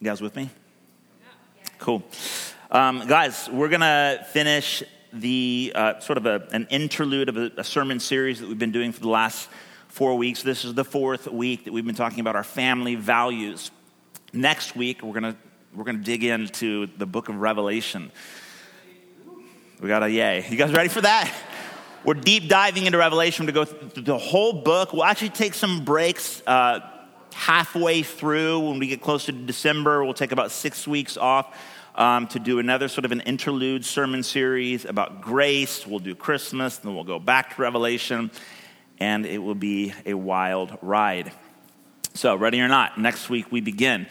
You guys with me? Cool. Um, guys, we're going to finish the uh, sort of a, an interlude of a, a sermon series that we've been doing for the last four weeks. This is the fourth week that we've been talking about our family values. Next week, we're going to we're going to dig into the book of Revelation. We got a yay. You guys ready for that? We're deep diving into Revelation to go through the whole book. We'll actually take some breaks uh, halfway through. When we get closer to December, we'll take about six weeks off um, to do another sort of an interlude sermon series about grace. We'll do Christmas, then we'll go back to Revelation, and it will be a wild ride. So, ready or not, next week we begin.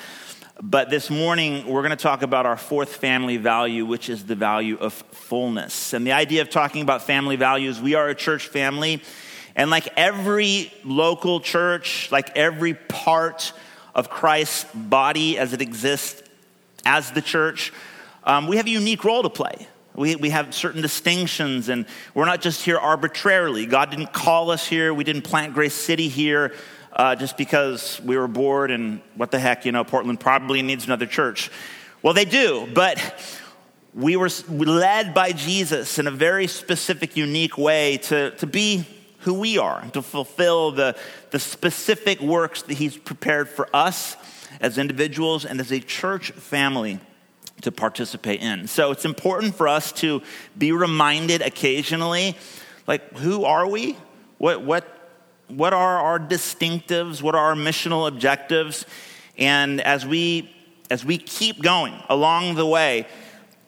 But this morning, we're going to talk about our fourth family value, which is the value of fullness. And the idea of talking about family values, we are a church family. And like every local church, like every part of Christ's body as it exists as the church, um, we have a unique role to play. We, we have certain distinctions, and we're not just here arbitrarily. God didn't call us here, we didn't plant Grace City here uh, just because we were bored and what the heck, you know, Portland probably needs another church. Well, they do, but we were led by Jesus in a very specific, unique way to, to be who we are, to fulfill the, the specific works that He's prepared for us as individuals and as a church family to participate in. So it's important for us to be reminded occasionally like, who are we? What, what what are our distinctives? What are our missional objectives? And as we as we keep going along the way,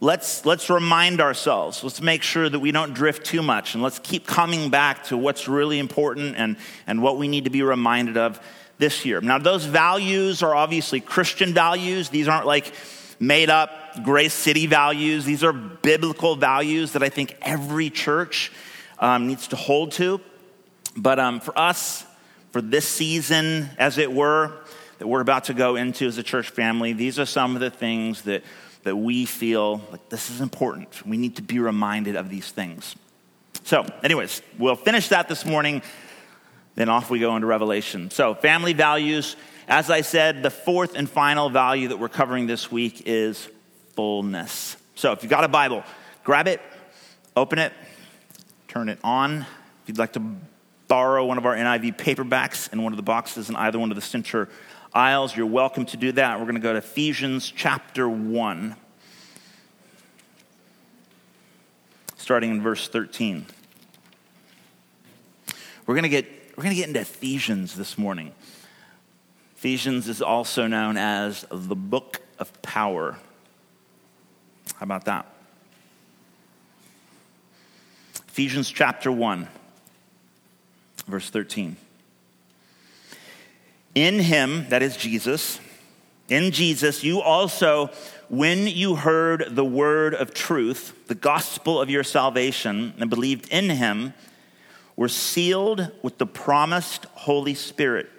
let's let's remind ourselves. Let's make sure that we don't drift too much, and let's keep coming back to what's really important and and what we need to be reminded of this year. Now, those values are obviously Christian values. These aren't like made up Grace City values. These are biblical values that I think every church um, needs to hold to. But um, for us, for this season, as it were, that we're about to go into as a church family, these are some of the things that, that we feel like this is important. We need to be reminded of these things. So, anyways, we'll finish that this morning, then off we go into Revelation. So, family values. As I said, the fourth and final value that we're covering this week is fullness. So, if you've got a Bible, grab it, open it, turn it on. If you'd like to borrow one of our NIV paperbacks in one of the boxes in either one of the center aisles, you're welcome to do that. We're going to go to Ephesians chapter 1, starting in verse 13. We're going to get, we're going to get into Ephesians this morning. Ephesians is also known as the book of power. How about that? Ephesians chapter 1. Verse 13. In him, that is Jesus, in Jesus, you also, when you heard the word of truth, the gospel of your salvation, and believed in him, were sealed with the promised Holy Spirit,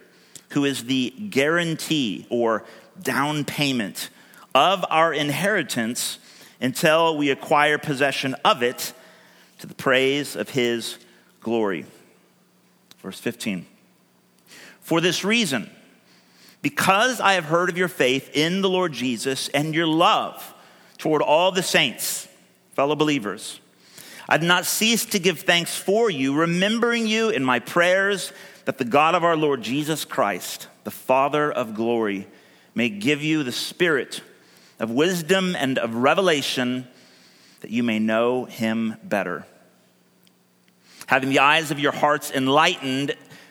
who is the guarantee or down payment of our inheritance until we acquire possession of it to the praise of his glory. Verse 15. For this reason, because I have heard of your faith in the Lord Jesus and your love toward all the saints, fellow believers, I did not cease to give thanks for you, remembering you in my prayers that the God of our Lord Jesus Christ, the Father of glory, may give you the spirit of wisdom and of revelation that you may know him better. Having the eyes of your hearts enlightened,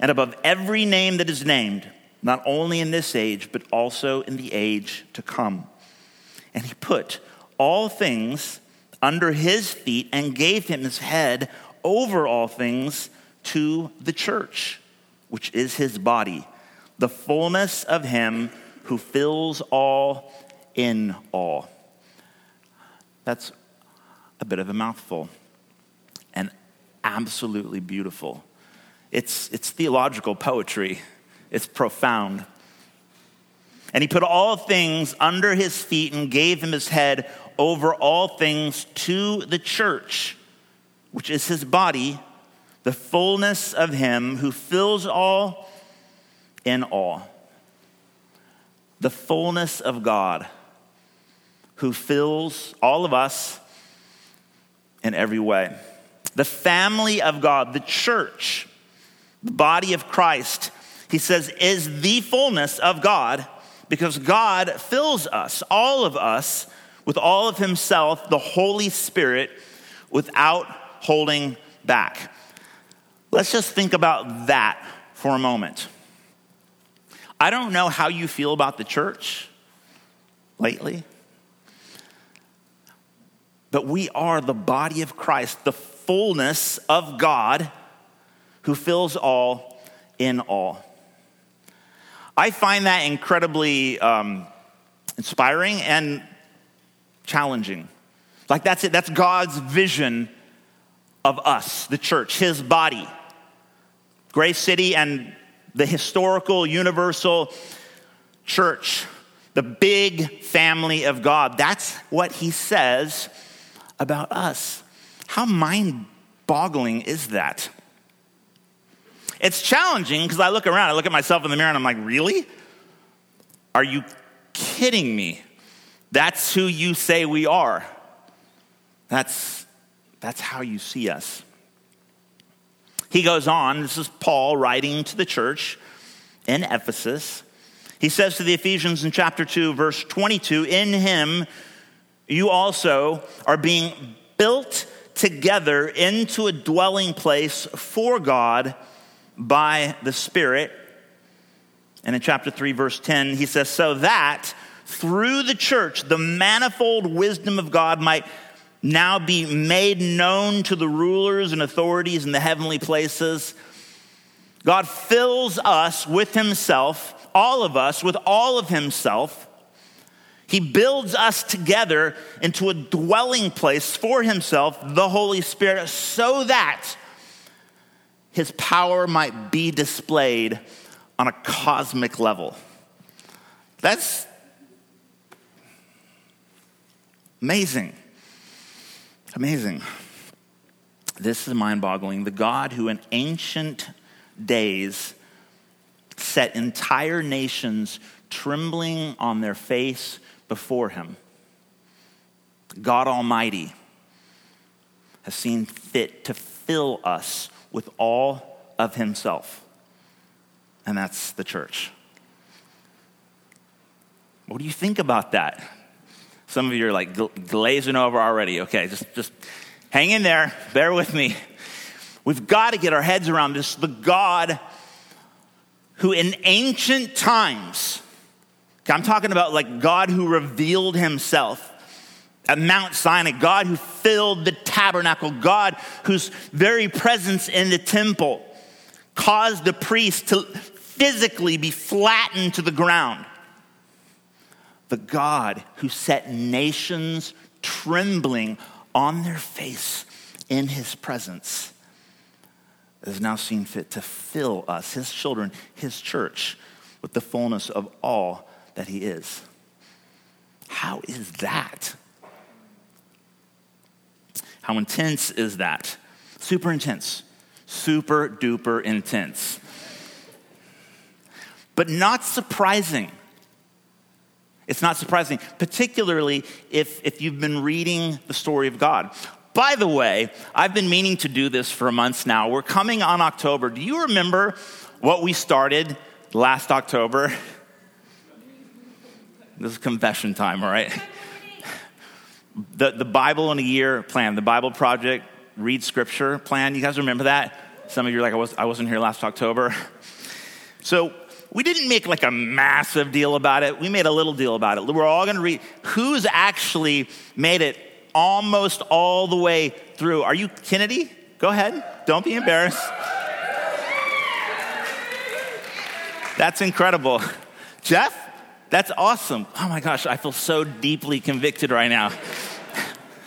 and above every name that is named, not only in this age, but also in the age to come. And he put all things under his feet and gave him his head over all things to the church, which is his body, the fullness of him who fills all in all. That's a bit of a mouthful and absolutely beautiful. It's, it's theological poetry, it's profound. And he put all things under his feet and gave him his head over all things to the church, which is his body, the fullness of him who fills all in all. The fullness of God who fills all of us in every way. The family of God, the church, the body of Christ, he says, is the fullness of God because God fills us, all of us, with all of Himself, the Holy Spirit, without holding back. Let's just think about that for a moment. I don't know how you feel about the church lately, but we are the body of Christ, the fullness of God who fills all in all. I find that incredibly um, inspiring and challenging. Like, that's it, that's God's vision of us, the church, his body. Grace City and the historical, universal church, the big family of God. That's what he says about us. How mind boggling is that? It's challenging because I look around, I look at myself in the mirror, and I'm like, really? Are you kidding me? That's who you say we are. That's, that's how you see us. He goes on, this is Paul writing to the church in Ephesus. He says to the Ephesians in chapter 2, verse 22 In him you also are being built together into a dwelling place for God by the Spirit. And in chapter 3, verse 10, he says, So that through the church, the manifold wisdom of God might now be made known to the rulers and authorities in the heavenly places. God fills us with Himself, all of us, with all of Himself. He builds us together into a dwelling place for Himself, the Holy Spirit, so that his power might be displayed on a cosmic level. That's amazing. Amazing. This is mind boggling. The God who in ancient days set entire nations trembling on their face before him, God Almighty, has seen fit to fill us with all of himself. And that's the church. What do you think about that? Some of you are like glazing over already. Okay, just, just hang in there. Bear with me. We've got to get our heads around this. The God who in ancient times, I'm talking about like God who revealed himself at Mount Sinai, God who filled the tabernacle, God whose very presence in the temple caused the priest to physically be flattened to the ground. The God who set nations trembling on their face in his presence has now seen fit to fill us, his children, his church, with the fullness of all that he is. How is that? How intense is that? Super intense. Super duper intense. But not surprising. It's not surprising, particularly if, if you've been reading the story of God. By the way, I've been meaning to do this for months now. We're coming on October. Do you remember what we started last October? This is confession time, all right? The, the Bible in a year plan, the Bible Project Read Scripture plan. You guys remember that? Some of you are like, I, was, I wasn't here last October. So we didn't make like a massive deal about it. We made a little deal about it. We're all going to read who's actually made it almost all the way through. Are you Kennedy? Go ahead. Don't be embarrassed. That's incredible. Jeff? That's awesome. Oh my gosh, I feel so deeply convicted right now.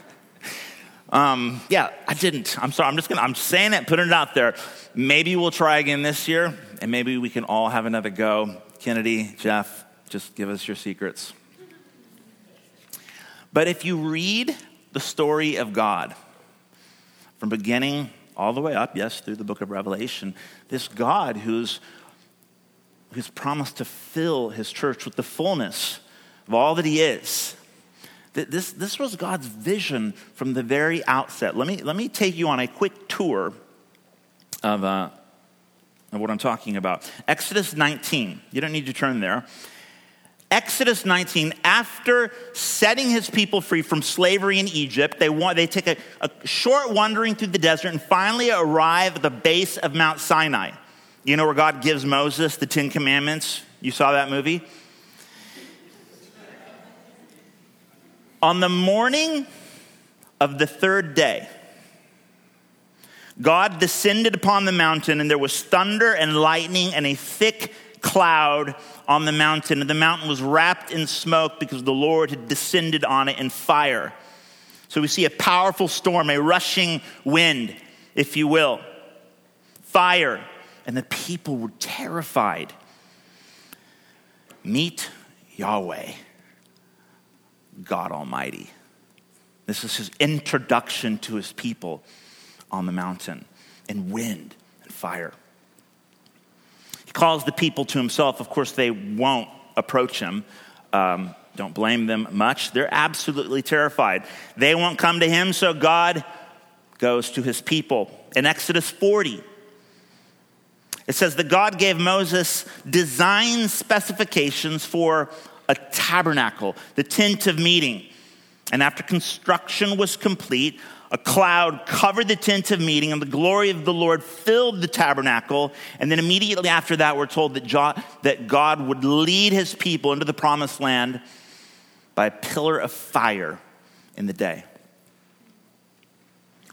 um, yeah, I didn't. I'm sorry. I'm just gonna. I'm saying it, putting it out there. Maybe we'll try again this year, and maybe we can all have another go. Kennedy, Jeff, just give us your secrets. But if you read the story of God from beginning all the way up, yes, through the book of Revelation, this God who's, who's promised to fill his church with the fullness of all that he is. This, this was God's vision from the very outset. Let me, let me take you on a quick tour of, uh, of what I'm talking about. Exodus 19. You don't need to turn there. Exodus 19, after setting his people free from slavery in Egypt, they, want, they take a, a short wandering through the desert and finally arrive at the base of Mount Sinai. You know where God gives Moses the Ten Commandments? You saw that movie? On the morning of the third day, God descended upon the mountain, and there was thunder and lightning and a thick cloud on the mountain, and the mountain was wrapped in smoke because the Lord had descended on it in fire. So we see a powerful storm, a rushing wind, if you will, fire, and the people were terrified. Meet Yahweh, God Almighty. This is his introduction to his people on the mountain, and wind and fire. He calls the people to himself. Of course, they won't approach him. Um, don't blame them much. They're absolutely terrified. They won't come to him, so God goes to his people. In Exodus 40, it says that God gave Moses design specifications for a tabernacle, the tent of meeting. And after construction was complete, a cloud covered the tent of meeting, and the glory of the Lord filled the tabernacle. And then immediately after that, we're told that, God would lead his people into the promised land by a pillar of fire in the day.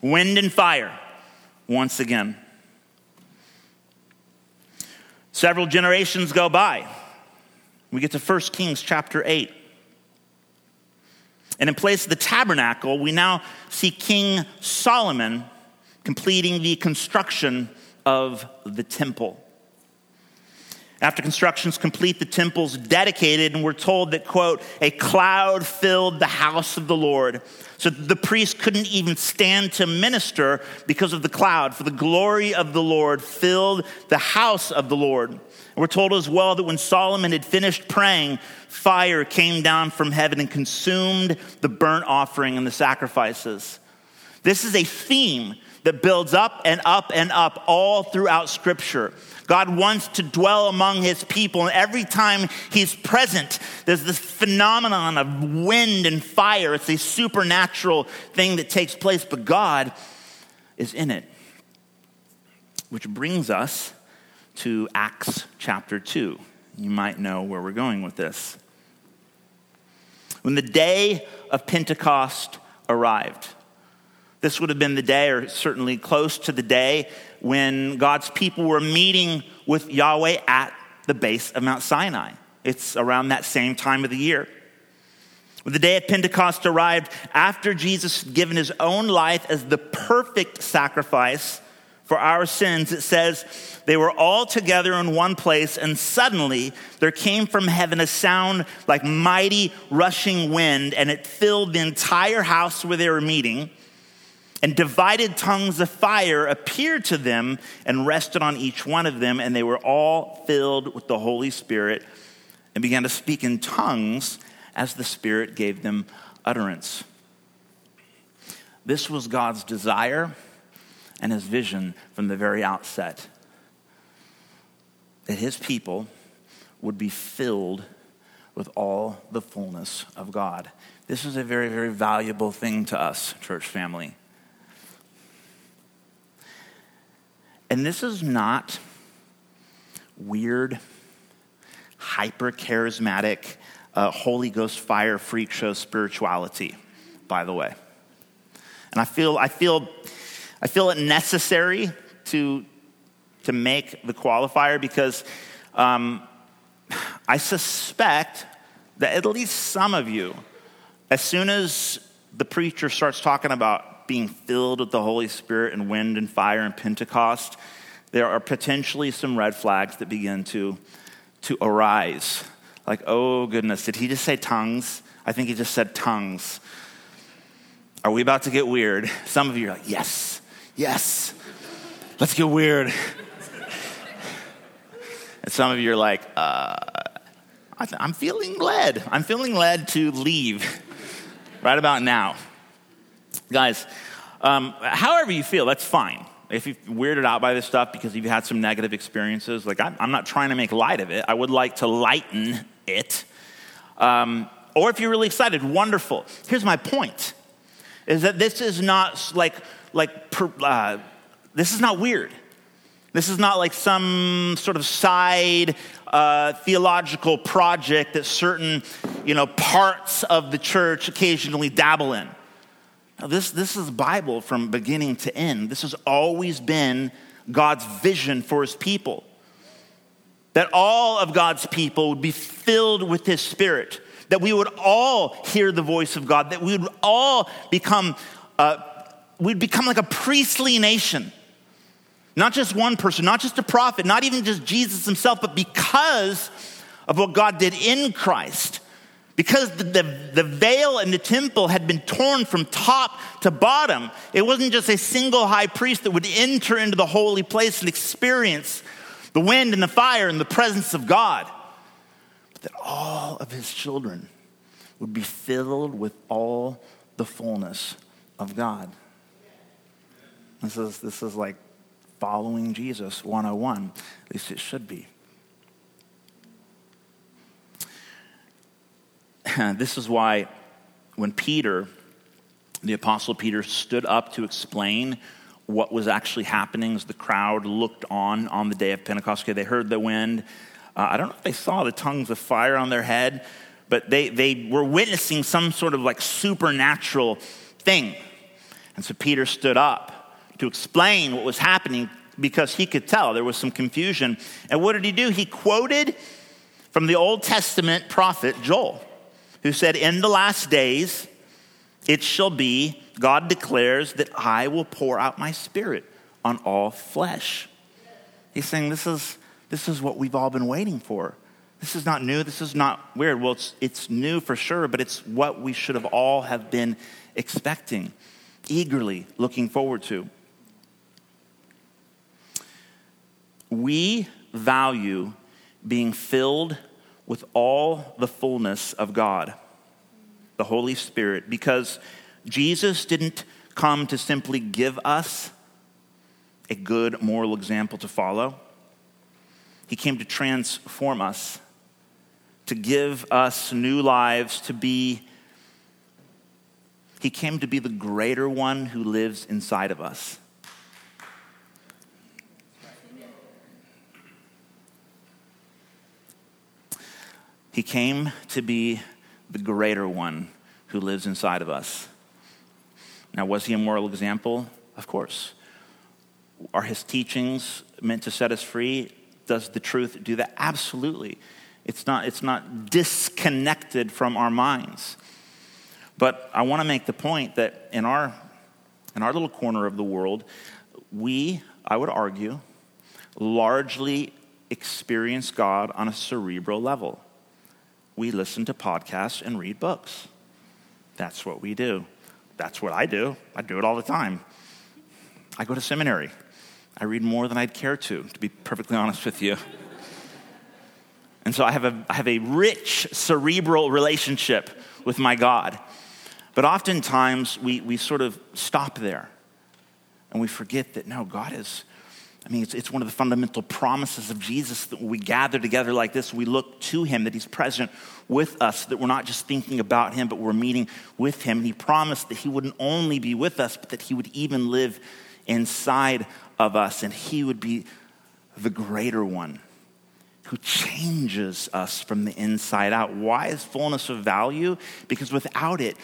Wind and fire, once again. Several generations go by. We get to 1 Kings chapter 8. And in place of the tabernacle, we now see King Solomon completing the construction of the temple. After construction's complete, the temple's dedicated, and we're told that, quote, a cloud filled the house of the Lord. So the priest couldn't even stand to minister because of the cloud, for the glory of the Lord filled the house of the Lord. And We're told as well that when Solomon had finished praying, fire came down from heaven and consumed the burnt offering and the sacrifices. This is a theme that builds up and up and up all throughout Scripture. God wants to dwell among his people, and every time he's present, there's this phenomenon of wind and fire. It's a supernatural thing that takes place, but God is in it. Which brings us to Acts chapter 2. You might know where we're going with this. When the day of Pentecost arrived, this would have been the day, or certainly close to the day, when God's people were meeting with Yahweh at the base of Mount Sinai. It's around that same time of the year. When the day of Pentecost arrived, after Jesus had given his own life as the perfect sacrifice for our sins, it says, they were all together in one place, and suddenly there came from heaven a sound like mighty rushing wind, and it filled the entire house where they were meeting. And divided tongues of fire appeared to them and rested on each one of them, and they were all filled with the Holy Spirit and began to speak in tongues as the Spirit gave them utterance. This was God's desire and his vision from the very outset that his people would be filled with all the fullness of God. This is a very, very valuable thing to us, church family. And this is not weird, hyper charismatic, uh, Holy Ghost fire freak show spirituality, by the way. And I feel, I feel I feel it necessary to, to make the qualifier because um, I suspect that at least some of you, as soon as the preacher starts talking about being filled with the Holy Spirit and wind and fire and Pentecost, there are potentially some red flags that begin to, to arise. Like, oh goodness, did he just say tongues? I think he just said tongues. Are we about to get weird? Some of you are like, yes, yes, let's get weird. and some of you are like, uh, I'm feeling led. I'm feeling led to leave right about now. Guys, um, however you feel, that's fine. If you're weirded out by this stuff because you've had some negative experiences, like I'm, I'm not trying to make light of it. I would like to lighten it. Um, or if you're really excited, wonderful. Here's my point: is that this is not like like uh, this is not weird. This is not like some sort of side uh, theological project that certain, you know, parts of the church occasionally dabble in. Now, this, this is Bible from beginning to end. This has always been God's vision for his people. That all of God's people would be filled with his spirit. That we would all hear the voice of God. That we would all become, uh, we'd become like a priestly nation not just one person, not just a prophet, not even just Jesus himself, but because of what God did in Christ. Because the, the, the, veil in the temple had been torn from top to bottom, it wasn't just a single high priest that would enter into the holy place and experience the wind and the fire and the presence of God, but that all of his children would be filled with all the fullness of God. This is, this is like following Jesus 101. At least it should be. this is why when Peter, the Apostle Peter, stood up to explain what was actually happening as the crowd looked on on the day of Pentecost, okay, they heard the wind. Uh, I don't know if they saw the tongues of fire on their head, but they, they were witnessing some sort of like supernatural thing. And so Peter stood up to explain what was happening because he could tell there was some confusion. And what did he do? He quoted from the Old Testament prophet Joel, who said, In the last days it shall be, God declares, that I will pour out my spirit on all flesh. He's saying this is, this is what we've all been waiting for. This is not new. This is not weird. Well, it's, it's new for sure, but it's what we should have all have been expecting, eagerly looking forward to. We value being filled with all the fullness of God, the Holy Spirit, because Jesus didn't come to simply give us a good moral example to follow. He came to transform us, to give us new lives, to be. He came to be the greater one who lives inside of us. He came to be the greater one who lives inside of us. Now, was he a moral example? Of course. Are his teachings meant to set us free? Does the truth do that? Absolutely. It's not, it's not disconnected from our minds. But I want to make the point that in our, in our little corner of the world, we, I would argue, largely experience God on a cerebral level we listen to podcasts and read books. That's what we do. That's what I do. I do it all the time. I go to seminary. I read more than I'd care to, to be perfectly honest with you. And so I have a, I have a rich cerebral relationship with my God. But oftentimes we, we sort of stop there and we forget that no, God is, I mean, it's, it's one of the fundamental promises of Jesus that when we gather together like this, we look to him, that he's present with us, that we're not just thinking about him, but we're meeting with him. And he promised that he wouldn't only be with us, but that he would even live inside of us, and he would be the greater one who changes us from the inside out. Why is fullness of value? Because without it,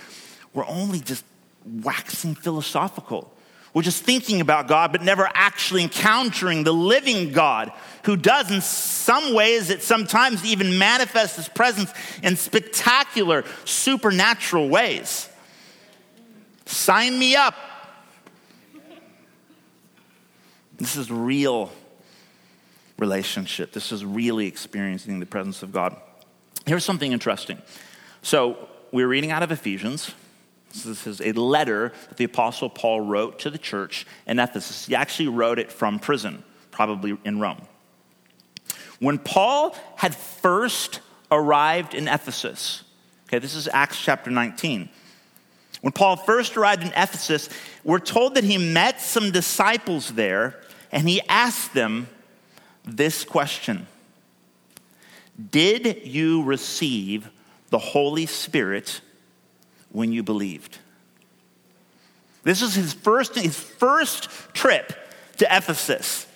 we're only just waxing philosophical which is thinking about God, but never actually encountering the living God who does, in some ways, it sometimes even manifests his presence in spectacular, supernatural ways. Sign me up. This is real relationship. This is really experiencing the presence of God. Here's something interesting. So, we're reading out of Ephesians. This is a letter that the Apostle Paul wrote to the church in Ephesus. He actually wrote it from prison, probably in Rome. When Paul had first arrived in Ephesus, okay, this is Acts chapter 19. When Paul first arrived in Ephesus, we're told that he met some disciples there and he asked them this question Did you receive the Holy Spirit when you believed. This is his first, his first trip to Ephesus.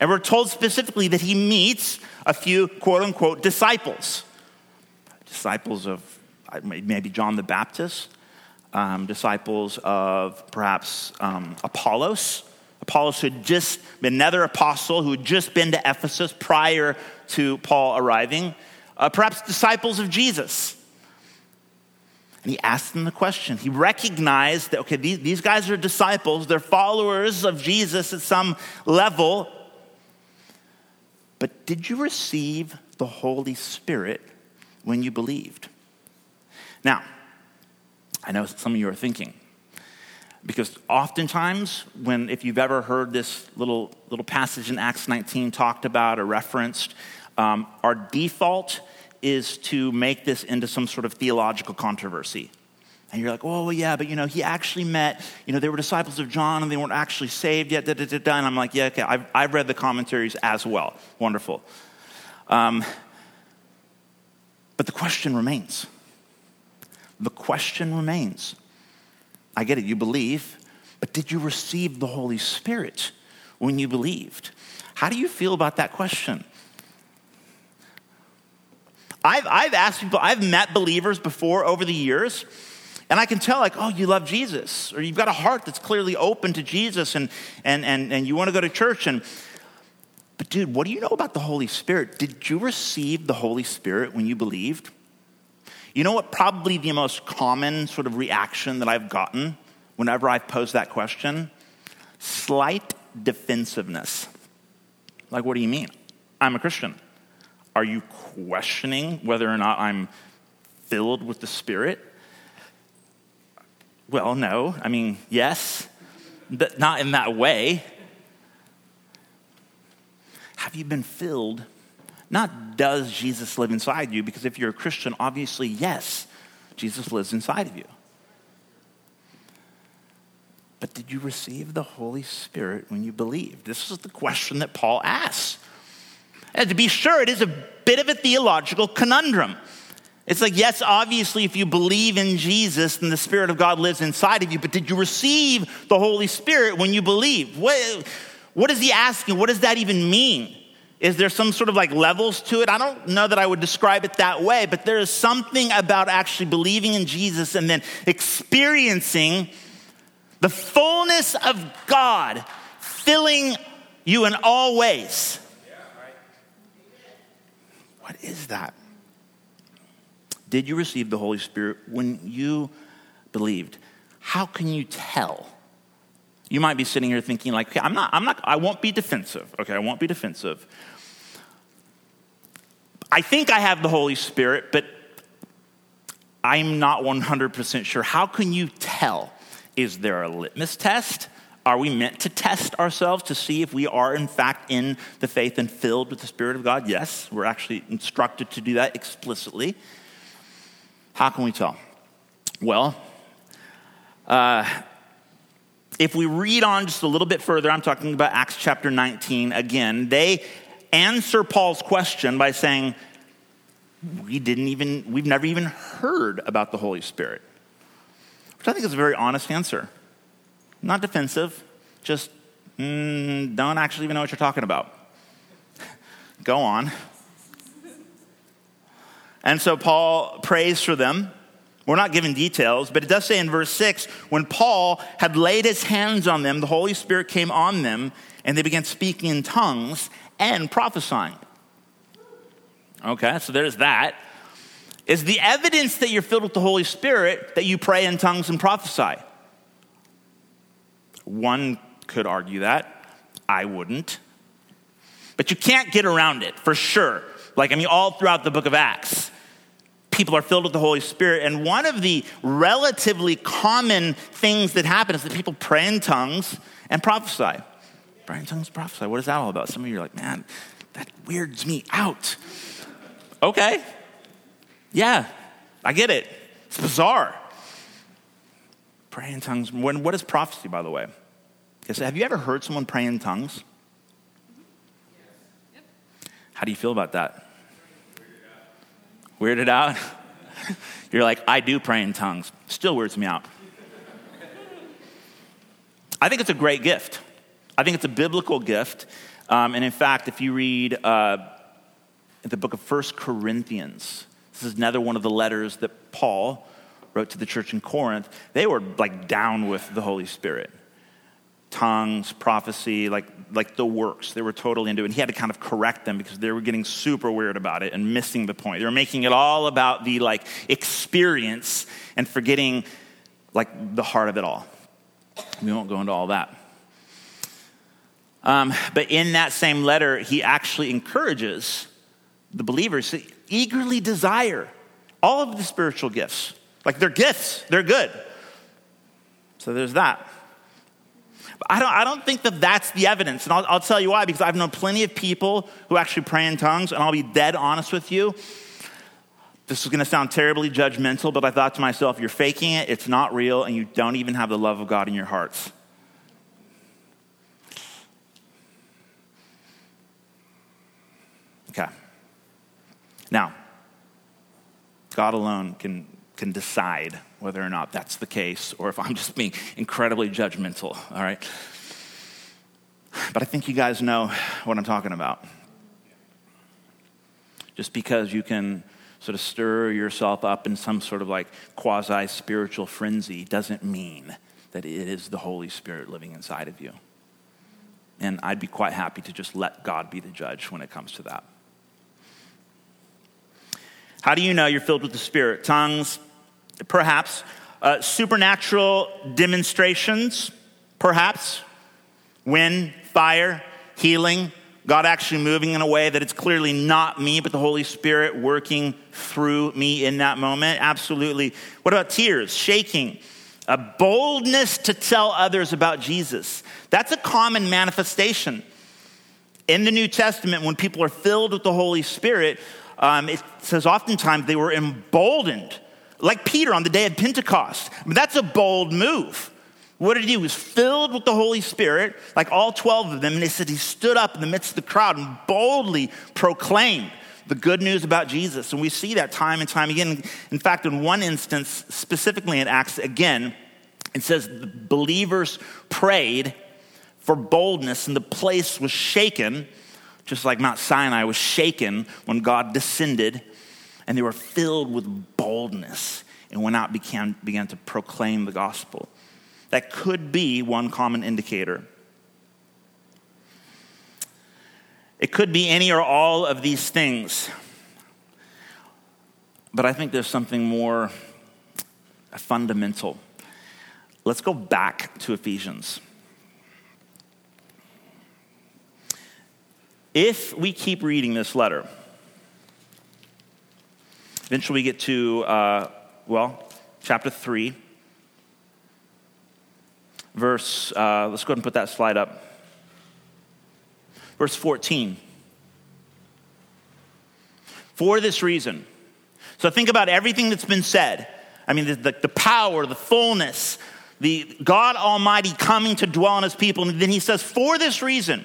And we're told specifically that he meets a few quote unquote disciples. Disciples of maybe John the Baptist, um, disciples of perhaps um, Apollos. Apollos who had just been another apostle who had just been to Ephesus prior to Paul arriving. Uh, perhaps disciples of Jesus. And he asked them the question. He recognized that, okay, these, guys are disciples, they're followers of Jesus at some level. But did you receive the Holy Spirit when you believed? Now, I know some of you are thinking, because oftentimes when if you've ever heard this little little passage in acts 19 talked about or referenced um, our default is to make this into some sort of theological controversy. And you're like, oh, yeah, but you know, he actually met, you know, they were disciples of John and they weren't actually saved yet. Da, da, da, da. And I'm like, yeah, okay, I've, I've read the commentaries as well. Wonderful. Um, but the question remains. The question remains. I get it, you believe, but did you receive the Holy Spirit when you believed? How do you feel about that question? I've, I've asked people, I've met believers before over the years, and I can tell, like, oh, you love Jesus, or you've got a heart that's clearly open to Jesus, and, and, and, and you want to go to church. And, but, dude, what do you know about the Holy Spirit? Did you receive the Holy Spirit when you believed? You know what, probably the most common sort of reaction that I've gotten whenever I've posed that question? Slight defensiveness. Like, what do you mean? I'm a Christian. Are you questioning whether or not I'm filled with the Spirit? Well, no. I mean, yes, but not in that way. Have you been filled? Not does Jesus live inside you, because if you're a Christian, obviously, yes, Jesus lives inside of you. But did you receive the Holy Spirit when you believed? This is the question that Paul asks. And to be sure, it is a bit of a theological conundrum. It's like, yes, obviously, if you believe in Jesus, then the Spirit of God lives inside of you, but did you receive the Holy Spirit when you believe? What, what is he asking? What does that even mean? Is there some sort of like levels to it? I don't know that I would describe it that way, but there is something about actually believing in Jesus and then experiencing the fullness of God filling you in all ways. What is that? Did you receive the Holy Spirit when you believed? How can you tell? You might be sitting here thinking, like, okay, I'm not, I'm not, I won't be defensive. Okay, I won't be defensive. I think I have the Holy Spirit, but I'm not 100% sure. How can you tell? Is there a litmus test? Are we meant to test ourselves to see if we are, in fact, in the faith and filled with the Spirit of God? Yes, we're actually instructed to do that explicitly. How can we tell? Well, uh, if we read on just a little bit further, I'm talking about Acts chapter 19 again, they answer Paul's question by saying, We didn't even, we've never even heard about the Holy Spirit, which I think is a very honest answer. Not defensive, just mm, don't actually even know what you're talking about. Go on. And so Paul prays for them We're not given details, but it does say in verse 6 when Paul had laid his hands on them, the Holy Spirit came on them, and they began speaking in tongues and prophesying. Okay, so there's that. Is the evidence that you're filled with the Holy Spirit that you pray in tongues and prophesy? One could argue that. I wouldn't. But you can't get around it for sure. Like, I mean, all throughout the book of Acts, people are filled with the Holy Spirit. And one of the relatively common things that happen is that people pray in tongues and prophesy. Pray in tongues, prophesy. What is that all about? Some of you are like, man, that weirds me out. Okay. Yeah, I get it. It's bizarre. Pray in tongues. When, what is prophecy, by the way? have you ever heard someone pray in tongues? How do you feel about that? Weirded out? You're like, I do pray in tongues. Still weirds me out. I think it's a great gift. I think it's a biblical gift. Um, and in fact, if you read uh, the book of First Corinthians, this is another one of the letters that Paul wrote to the church in Corinth. They were like down with the Holy Spirit tongues, prophecy, like, like the works. They were totally into it. And he had to kind of correct them because they were getting super weird about it and missing the point. They were making it all about the like experience and forgetting like the heart of it all. We won't go into all that. Um, but in that same letter, he actually encourages the believers to eagerly desire all of the spiritual gifts. Like they're gifts, they're good. So there's that. But I don't, I don't think that that's the evidence. And I'll, I'll tell you why, because I've known plenty of people who actually pray in tongues, and I'll be dead honest with you. This is going to sound terribly judgmental, but I thought to myself, you're faking it, it's not real, and you don't even have the love of God in your hearts. Okay. Now, God alone can, can decide whether or not that's the case or if I'm just being incredibly judgmental, all right? But I think you guys know what I'm talking about. Just because you can sort of stir yourself up in some sort of like quasi spiritual frenzy doesn't mean that it is the Holy Spirit living inside of you. And I'd be quite happy to just let God be the judge when it comes to that. How do you know you're filled with the Spirit? Tongues, Perhaps. Uh, supernatural demonstrations, perhaps. Wind, fire, healing, God actually moving in a way that it's clearly not me, but the Holy Spirit working through me in that moment. Absolutely. What about tears, shaking, a boldness to tell others about Jesus? That's a common manifestation. In the New Testament, when people are filled with the Holy Spirit, um, it says oftentimes they were emboldened like Peter on the day of Pentecost. I mean, that's a bold move. What did he do? He was filled with the Holy Spirit, like all 12 of them. And they said he stood up in the midst of the crowd and boldly proclaimed the good news about Jesus. And we see that time and time again. In fact, in one instance, specifically in Acts, again, it says the believers prayed for boldness, and the place was shaken, just like Mount Sinai was shaken when God descended and they were filled with boldness and went out began, began to proclaim the gospel. That could be one common indicator. It could be any or all of these things. But I think there's something more fundamental. Let's go back to Ephesians. If we keep reading this letter, Eventually, we get to, uh, well, chapter 3, verse, uh, let's go ahead and put that slide up. Verse 14. For this reason. So think about everything that's been said. I mean, the, the, the power, the fullness, the God Almighty coming to dwell on his people. And then he says, For this reason,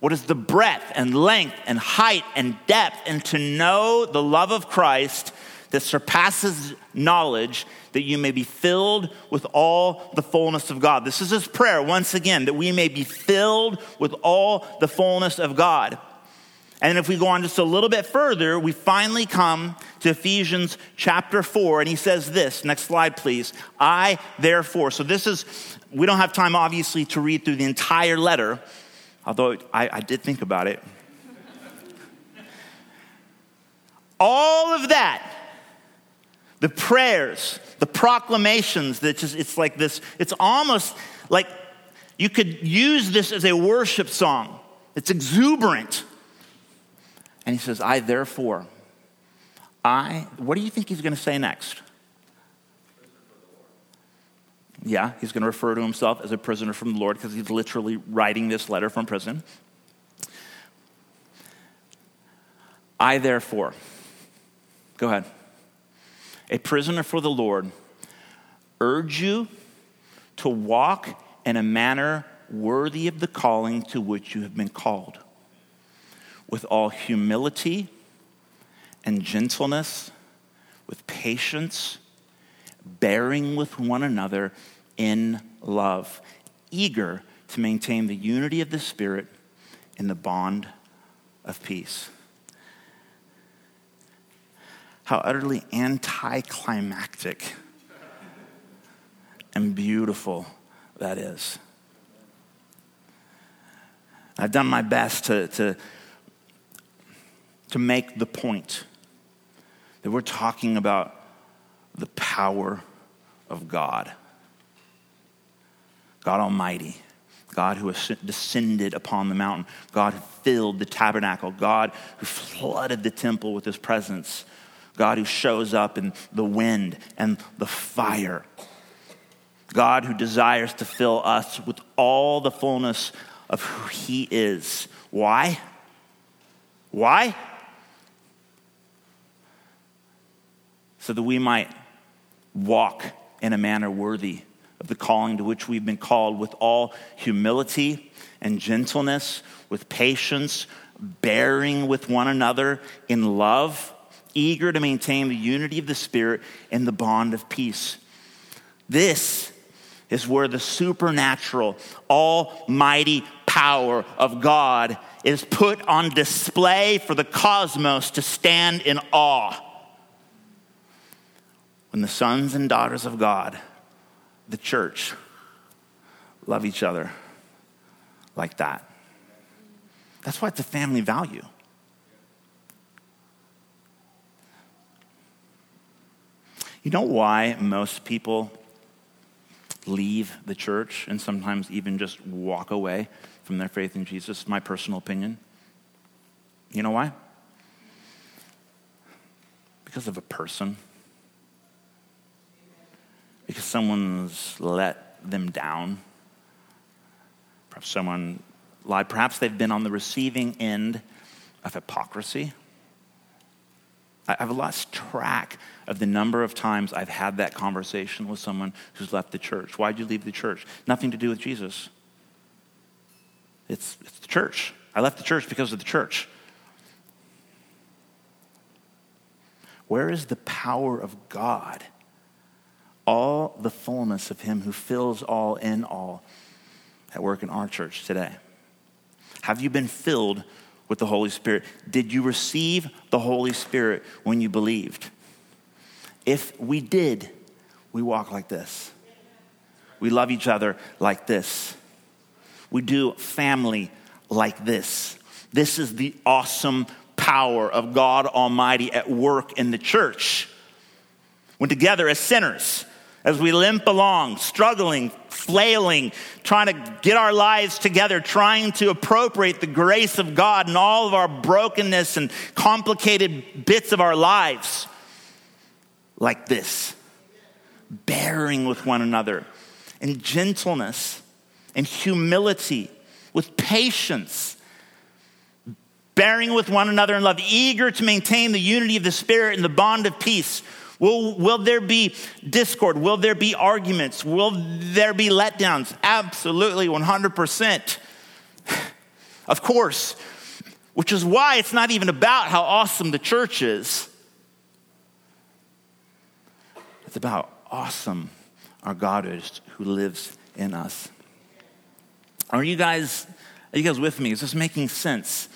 what is the breadth and length and height and depth, and to know the love of Christ that surpasses knowledge, that you may be filled with all the fullness of God. This is his prayer, once again, that we may be filled with all the fullness of God. And if we go on just a little bit further, we finally come to Ephesians chapter 4, and he says this. Next slide, please. I, therefore. So this is, we don't have time, obviously, to read through the entire letter, although I, I did think about it. All of that, the prayers, the proclamations, that just, it's like this, it's almost like you could use this as a worship song. It's exuberant. And he says, I therefore, I, what do you think he's going to say next? Yeah, he's going to refer to himself as a prisoner from the Lord because he's literally writing this letter from prison. I, therefore, go ahead, a prisoner for the Lord, urge you to walk in a manner worthy of the calling to which you have been called, with all humility and gentleness, with patience bearing with one another in love, eager to maintain the unity of the Spirit in the bond of peace. How utterly anticlimactic and beautiful that is. I've done my best to, to, to make the point that we're talking about the power of God. God Almighty, God who descended upon the mountain, God who filled the tabernacle, God who flooded the temple with his presence, God who shows up in the wind and the fire, God who desires to fill us with all the fullness of who he is. Why? Why? So that we might walk in a manner worthy of the calling to which we've been called with all humility and gentleness, with patience, bearing with one another in love, eager to maintain the unity of the Spirit in the bond of peace. This is where the supernatural, almighty power of God is put on display for the cosmos to stand in awe when the sons and daughters of God, the church, love each other like that. That's why it's a family value. You know why most people leave the church and sometimes even just walk away from their faith in Jesus? My personal opinion. You know why? Because of a person because someone's let them down. Perhaps someone lied. Perhaps they've been on the receiving end of hypocrisy. I've lost track of the number of times I've had that conversation with someone who's left the church. Why'd you leave the church? Nothing to do with Jesus. It's, it's the church. I left the church because of the church. Where is the power of God? All the fullness of Him who fills all in all at work in our church today? Have you been filled with the Holy Spirit? Did you receive the Holy Spirit when you believed? If we did, we walk like this. We love each other like this. We do family like this. This is the awesome power of God Almighty at work in the church. When together as sinners, as we limp along, struggling, flailing, trying to get our lives together, trying to appropriate the grace of God in all of our brokenness and complicated bits of our lives, like this, bearing with one another in gentleness and humility, with patience, bearing with one another in love, eager to maintain the unity of the Spirit and the bond of peace Will, will there be discord? Will there be arguments? Will there be letdowns? Absolutely, 100%. Of course, which is why it's not even about how awesome the church is. It's about awesome our God is who lives in us. Are you guys, are you guys with me? Is this making sense?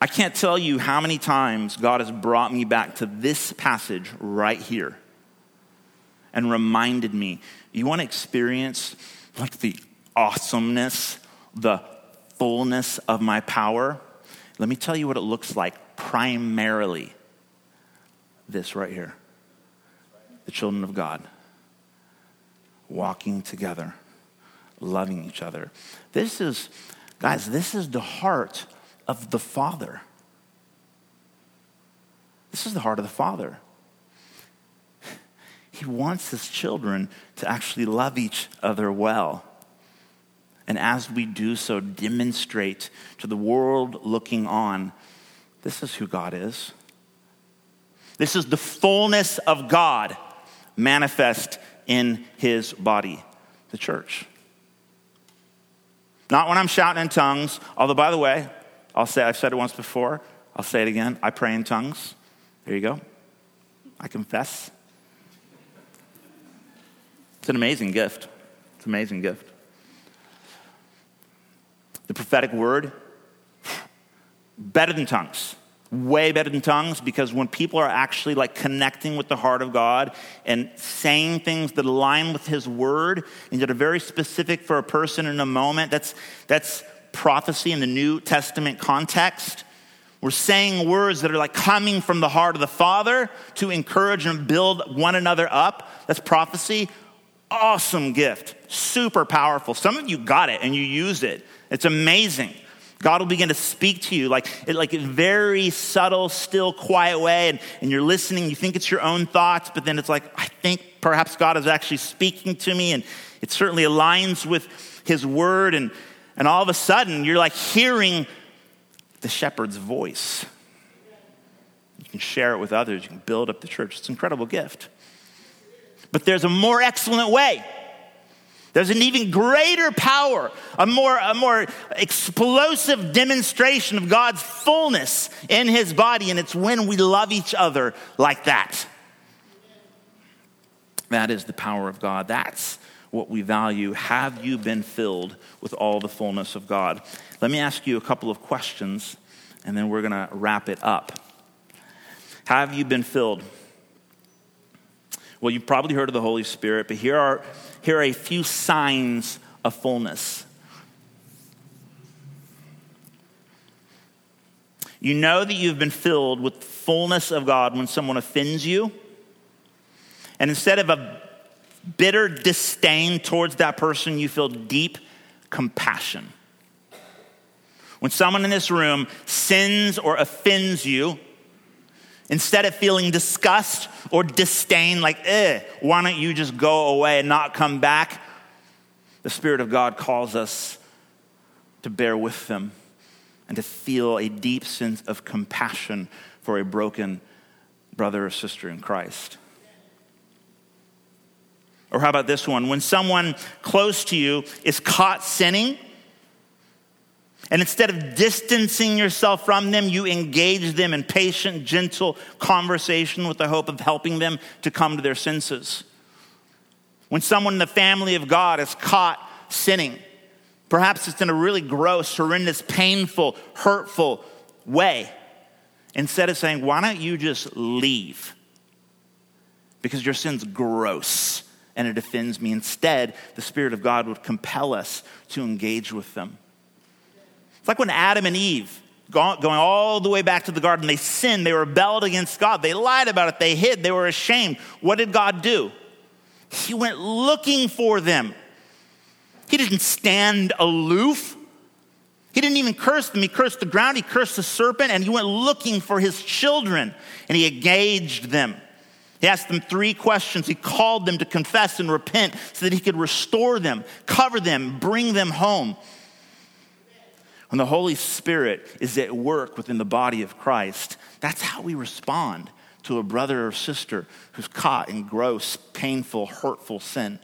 I can't tell you how many times God has brought me back to this passage right here and reminded me you want to experience like the awesomeness, the fullness of my power? Let me tell you what it looks like primarily this right here the children of God walking together, loving each other. This is, guys, this is the heart of the Father. This is the heart of the Father. He wants his children to actually love each other well. And as we do so, demonstrate to the world looking on this is who God is. This is the fullness of God manifest in his body, the church. Not when I'm shouting in tongues, although, by the way, I'll say, I've said it once before, I'll say it again. I pray in tongues. There you go. I confess. It's an amazing gift. It's an amazing gift. The prophetic word, better than tongues. Way better than tongues because when people are actually like connecting with the heart of God and saying things that align with His word and that are very specific for a person in a moment, that's, that's prophecy in the New Testament context. We're saying words that are like coming from the heart of the Father to encourage and build one another up. That's prophecy. Awesome gift. Super powerful. Some of you got it and you use it. It's amazing. God will begin to speak to you like, like a very subtle, still, quiet way, and, and you're listening. You think it's your own thoughts, but then it's like, I think perhaps God is actually speaking to me, and it certainly aligns with His word. And and all of a sudden, you're like hearing the shepherd's voice. You can share it with others, you can build up the church. It's an incredible gift. But there's a more excellent way. There's an even greater power, a more, a more explosive demonstration of God's fullness in his body, and it's when we love each other like that. That is the power of God. That's what we value. Have you been filled with all the fullness of God? Let me ask you a couple of questions, and then we're going to wrap it up. Have you been filled? Well, you've probably heard of the Holy Spirit, but here are, here are a few signs of fullness. You know that you've been filled with the fullness of God when someone offends you. And instead of a bitter disdain towards that person, you feel deep compassion. When someone in this room sins or offends you, instead of feeling disgust or disdain, like, eh, why don't you just go away and not come back? The Spirit of God calls us to bear with them and to feel a deep sense of compassion for a broken brother or sister in Christ. Or how about this one? When someone close to you is caught sinning, and instead of distancing yourself from them, you engage them in patient, gentle conversation with the hope of helping them to come to their senses. When someone in the family of God is caught sinning, perhaps it's in a really gross, horrendous, painful, hurtful way, instead of saying, Why don't you just leave? Because your sin's gross and it offends me. Instead, the Spirit of God would compel us to engage with them. It's like when Adam and Eve, going all the way back to the garden, they sinned, they rebelled against God, they lied about it, they hid, they were ashamed. What did God do? He went looking for them. He didn't stand aloof. He didn't even curse them. He cursed the ground, he cursed the serpent, and he went looking for his children and he engaged them. He asked them three questions. He called them to confess and repent so that he could restore them, cover them, bring them home. When the Holy Spirit is at work within the body of Christ, that's how we respond to a brother or sister who's caught in gross, painful, hurtful sin.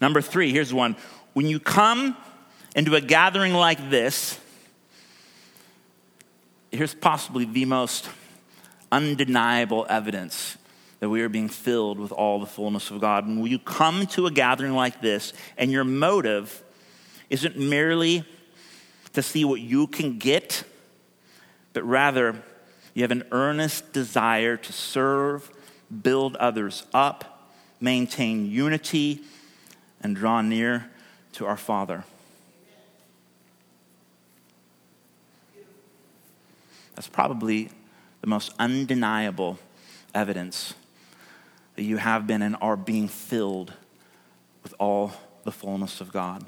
Number three, here's one. When you come into a gathering like this, here's possibly the most undeniable evidence that we are being filled with all the fullness of God. And when you come to a gathering like this, and your motive isn't merely to see what you can get, but rather you have an earnest desire to serve, build others up, maintain unity, and draw near to our Father. That's probably the most undeniable evidence that you have been and are being filled with all the fullness of God.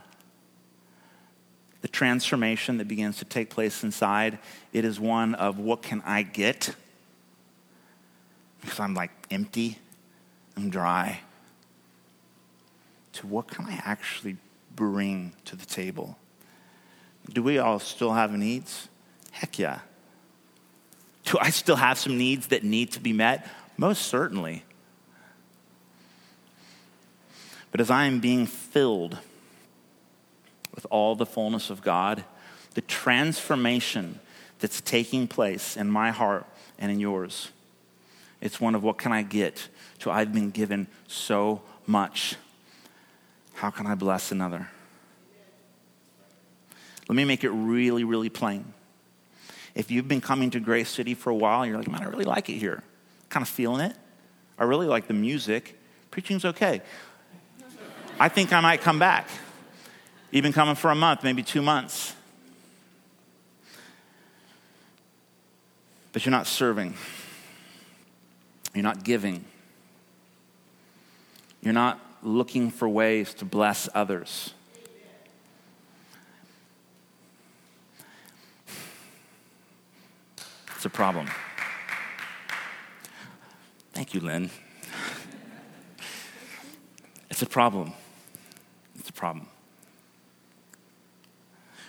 The transformation that begins to take place inside, it is one of what can I get? Because I'm like empty, I'm dry. To what can I actually bring to the table? Do we all still have needs? Heck yeah. Do I still have some needs that need to be met? Most certainly. But as I am being filled with all the fullness of God, the transformation that's taking place in my heart and in yours, it's one of what can I get to I've been given so much. How can I bless another? Let me make it really, really plain. If you've been coming to Grace City for a while, you're like, man, I really like it here. Kind of feeling it. I really like the music. Preaching's okay. I think I might come back. You've been coming for a month, maybe two months. But you're not serving. You're not giving. You're not looking for ways to bless others. It's a problem. Thank you, Lynn. It's a problem. It's a problem.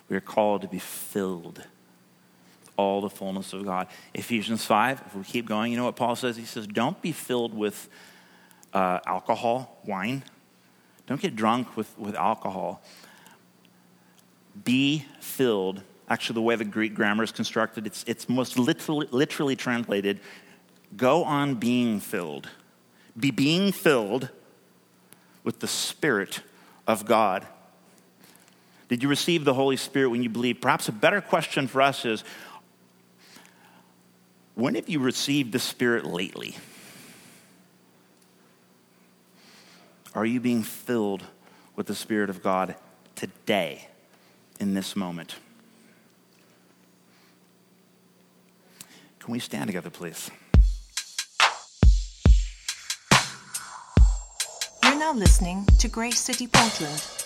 We are called to be filled with all the fullness of God. Ephesians 5, if we keep going, you know what Paul says? He says, Don't be filled with uh, alcohol, wine. Don't get drunk with, with alcohol. Be filled actually the way the Greek grammar is constructed, it's, it's most literally, literally translated go on being filled. Be being filled with the Spirit of God. Did you receive the Holy Spirit when you believed? Perhaps a better question for us is when have you received the Spirit lately? Are you being filled with the Spirit of God today, in this moment? Can we stand together, please? You're now listening to Grace City Portland.